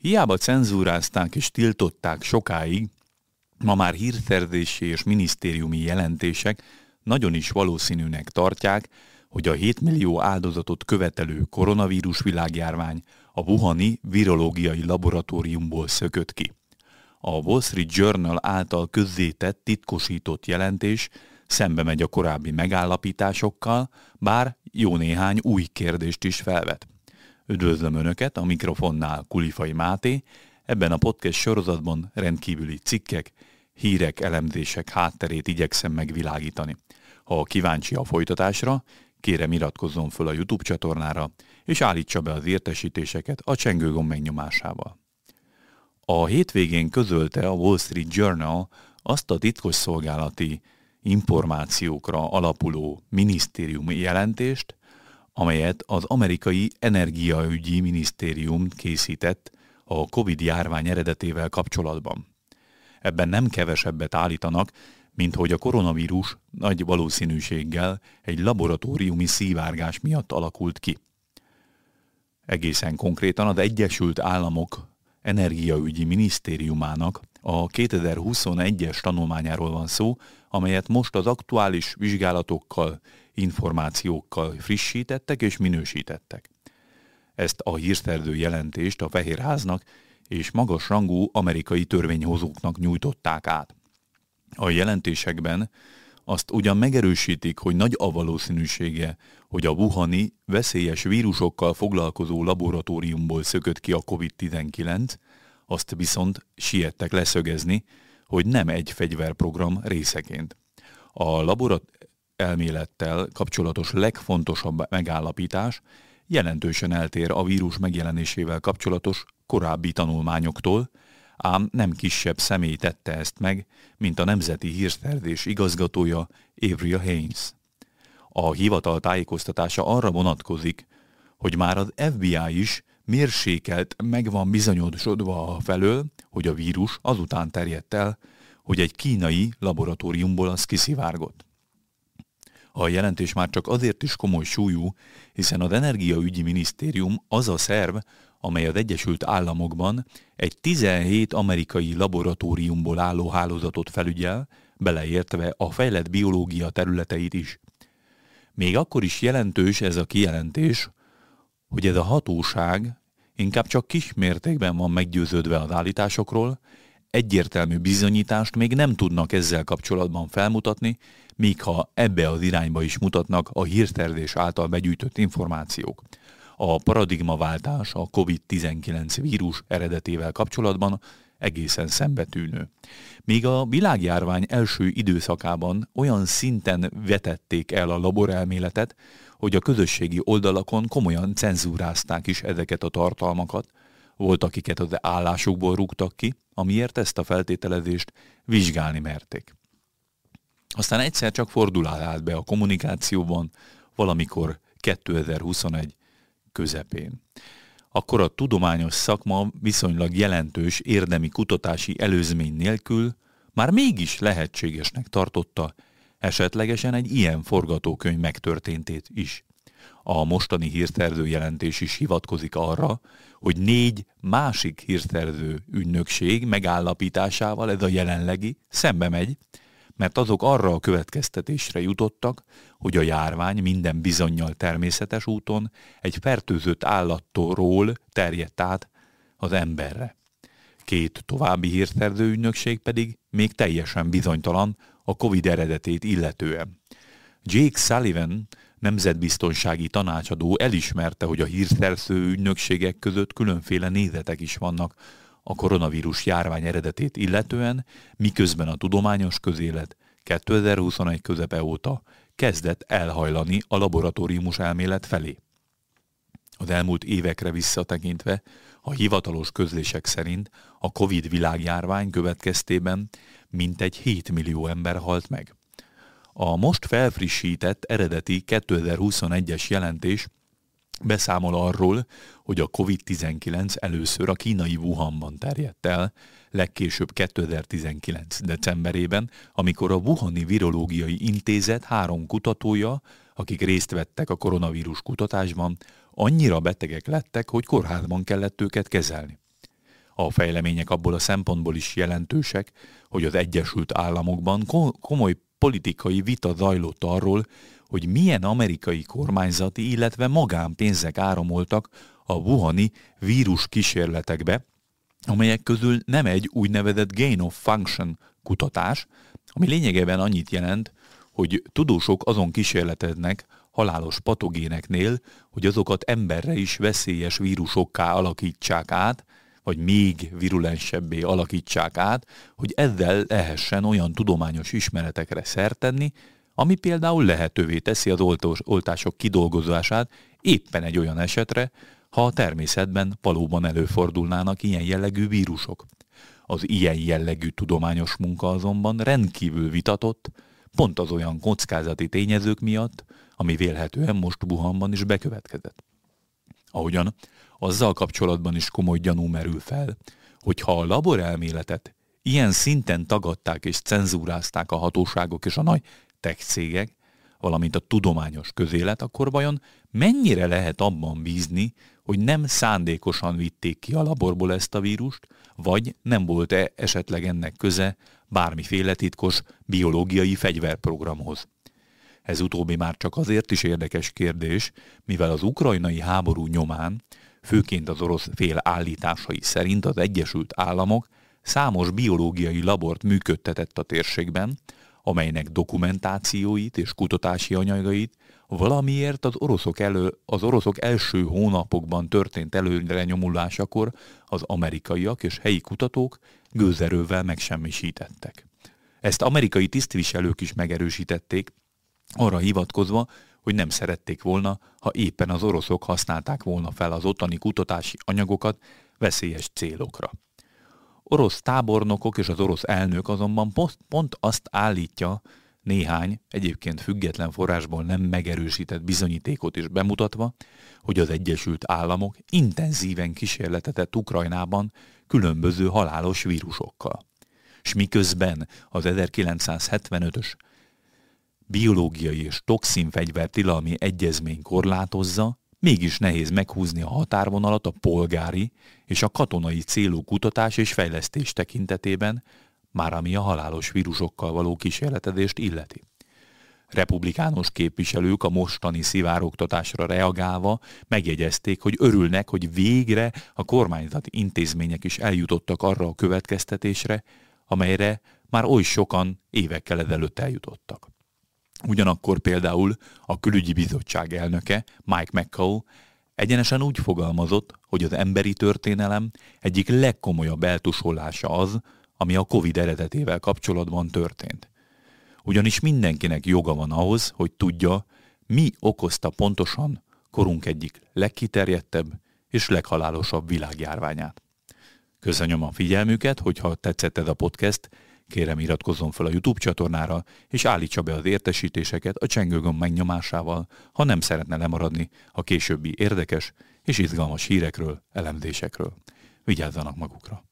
Hiába cenzúrázták és tiltották sokáig, ma már hírszerzési és minisztériumi jelentések nagyon is valószínűnek tartják, hogy a 7 millió áldozatot követelő koronavírus világjárvány a Wuhani virológiai laboratóriumból szökött ki. A Wall Street Journal által közzétett titkosított jelentés szembe megy a korábbi megállapításokkal, bár jó néhány új kérdést is felvet. Üdvözlöm Önöket, a mikrofonnál Kulifai Máté, ebben a podcast sorozatban rendkívüli cikkek, hírek, elemzések hátterét igyekszem megvilágítani. Ha kíváncsi a folytatásra, kérem iratkozzon föl a YouTube csatornára, és állítsa be az értesítéseket a csengőgomb megnyomásával. A hétvégén közölte a Wall Street Journal azt a titkos szolgálati információkra alapuló minisztériumi jelentést, amelyet az amerikai energiaügyi minisztérium készített a COVID járvány eredetével kapcsolatban. Ebben nem kevesebbet állítanak, mint hogy a koronavírus nagy valószínűséggel egy laboratóriumi szivárgás miatt alakult ki. Egészen konkrétan az Egyesült Államok Energiaügyi Minisztériumának a 2021-es tanulmányáról van szó, amelyet most az aktuális vizsgálatokkal, információkkal frissítettek és minősítettek. Ezt a hírszerző jelentést a Fehérháznak és magas rangú amerikai törvényhozóknak nyújtották át. A jelentésekben azt ugyan megerősítik, hogy nagy a valószínűsége, hogy a Wuhani veszélyes vírusokkal foglalkozó laboratóriumból szökött ki a COVID-19, azt viszont siettek leszögezni, hogy nem egy fegyverprogram részeként. A laborat elmélettel kapcsolatos legfontosabb megállapítás jelentősen eltér a vírus megjelenésével kapcsolatos korábbi tanulmányoktól, ám nem kisebb személy tette ezt meg, mint a Nemzeti Hírszerzés igazgatója Avril Haines. A hivatal tájékoztatása arra vonatkozik, hogy már az FBI is mérsékelt meg van bizonyosodva a felől, hogy a vírus azután terjedt el, hogy egy kínai laboratóriumból az kiszivárgott. A jelentés már csak azért is komoly súlyú, hiszen az Energiaügyi Minisztérium az a szerv, amely az Egyesült Államokban egy 17 amerikai laboratóriumból álló hálózatot felügyel, beleértve a fejlett biológia területeit is. Még akkor is jelentős ez a kijelentés, hogy ez a hatóság inkább csak kis mértékben van meggyőződve az állításokról, egyértelmű bizonyítást még nem tudnak ezzel kapcsolatban felmutatni, míg ha ebbe az irányba is mutatnak a hírtervés által begyűjtött információk. A paradigmaváltás a COVID-19 vírus eredetével kapcsolatban egészen szembetűnő. Míg a világjárvány első időszakában olyan szinten vetették el a laborelméletet, hogy a közösségi oldalakon komolyan cenzúrázták is ezeket a tartalmakat, volt, akiket az állásukból rúgtak ki, amiért ezt a feltételezést vizsgálni merték. Aztán egyszer csak fordulál át be a kommunikációban valamikor 2021 közepén. Akkor a tudományos szakma viszonylag jelentős érdemi kutatási előzmény nélkül már mégis lehetségesnek tartotta esetlegesen egy ilyen forgatókönyv megtörténtét is. A mostani hírszerző jelentés is hivatkozik arra, hogy négy másik hírszerző ügynökség megállapításával ez a jelenlegi szembe megy, mert azok arra a következtetésre jutottak, hogy a járvány minden bizonyal természetes úton egy fertőzött állattól terjedt át az emberre. Két további hírszerző ügynökség pedig még teljesen bizonytalan a Covid eredetét illetően. Jake Sullivan, nemzetbiztonsági tanácsadó elismerte, hogy a hírszerző ügynökségek között különféle nézetek is vannak a koronavírus járvány eredetét illetően, miközben a tudományos közélet 2021 közepe óta kezdett elhajlani a laboratóriumus elmélet felé. Az elmúlt évekre visszatekintve a hivatalos közlések szerint a Covid világjárvány következtében mintegy 7 millió ember halt meg. A most felfrissített eredeti 2021-es jelentés beszámol arról, hogy a COVID-19 először a kínai Wuhanban terjedt el, legkésőbb 2019. decemberében, amikor a Wuhani Virológiai Intézet három kutatója, akik részt vettek a koronavírus kutatásban, annyira betegek lettek, hogy kórházban kellett őket kezelni. a fejlemények abból a szempontból is jelentősek, hogy az Egyesült Államokban komoly politikai vita zajlott arról, hogy milyen amerikai kormányzati, illetve magánpénzek áramoltak a Wuhani vírus kísérletekbe, amelyek közül nem egy úgynevezett gain of function kutatás, ami lényegében annyit jelent, hogy tudósok azon kísérleteznek halálos patogéneknél, hogy azokat emberre is veszélyes vírusokká alakítsák át, vagy még virulensebbé alakítsák át, hogy ezzel lehessen olyan tudományos ismeretekre szertenni, ami például lehetővé teszi az oltások kidolgozását éppen egy olyan esetre, ha a természetben valóban előfordulnának ilyen jellegű vírusok. Az ilyen jellegű tudományos munka azonban rendkívül vitatott, pont az olyan kockázati tényezők miatt, ami vélhetően most Wuhanban is bekövetkezett. Ahogyan azzal kapcsolatban is komoly gyanú merül fel, hogy ha a laborelméletet ilyen szinten tagadták és cenzúrázták a hatóságok és a nagy tech cégek, valamint a tudományos közélet, akkor vajon mennyire lehet abban bízni, hogy nem szándékosan vitték ki a laborból ezt a vírust, vagy nem volt-e esetleg ennek köze bármiféle titkos biológiai fegyverprogramhoz. Ez utóbbi már csak azért is érdekes kérdés, mivel az ukrajnai háború nyomán, főként az orosz fél állításai szerint az Egyesült Államok számos biológiai labort működtetett a térségben, amelynek dokumentációit és kutatási anyagait valamiért az oroszok, elő, az oroszok első hónapokban történt előre nyomulásakor az amerikaiak és helyi kutatók gőzerővel megsemmisítettek. Ezt amerikai tisztviselők is megerősítették, arra hivatkozva, hogy nem szerették volna, ha éppen az oroszok használták volna fel az ottani kutatási anyagokat veszélyes célokra. Orosz tábornokok és az orosz elnök azonban pont, pont azt állítja, néhány, egyébként független forrásból nem megerősített bizonyítékot is bemutatva, hogy az Egyesült Államok intenzíven kísérletetett Ukrajnában különböző halálos vírusokkal. S miközben az 1975-ös biológiai és toxinfegyver tilalmi egyezmény korlátozza, mégis nehéz meghúzni a határvonalat a polgári és a katonai célú kutatás és fejlesztés tekintetében, már ami a halálos vírusokkal való kísérletezést illeti. Republikánus képviselők a mostani szivárogtatásra reagálva megjegyezték, hogy örülnek, hogy végre a kormányzati intézmények is eljutottak arra a következtetésre, amelyre már oly sokan évekkel ezelőtt eljutottak. Ugyanakkor például a külügyi bizottság elnöke, Mike McCall, egyenesen úgy fogalmazott, hogy az emberi történelem egyik legkomolyabb eltusolása az, ami a Covid eredetével kapcsolatban történt. Ugyanis mindenkinek joga van ahhoz, hogy tudja, mi okozta pontosan korunk egyik legkiterjedtebb és leghalálosabb világjárványát. Köszönöm a figyelmüket, hogyha tetszett ez a podcast, Kérem iratkozzon fel a YouTube csatornára, és állítsa be az értesítéseket a csengőgomb megnyomásával, ha nem szeretne lemaradni a későbbi érdekes és izgalmas hírekről, elemzésekről. Vigyázzanak magukra!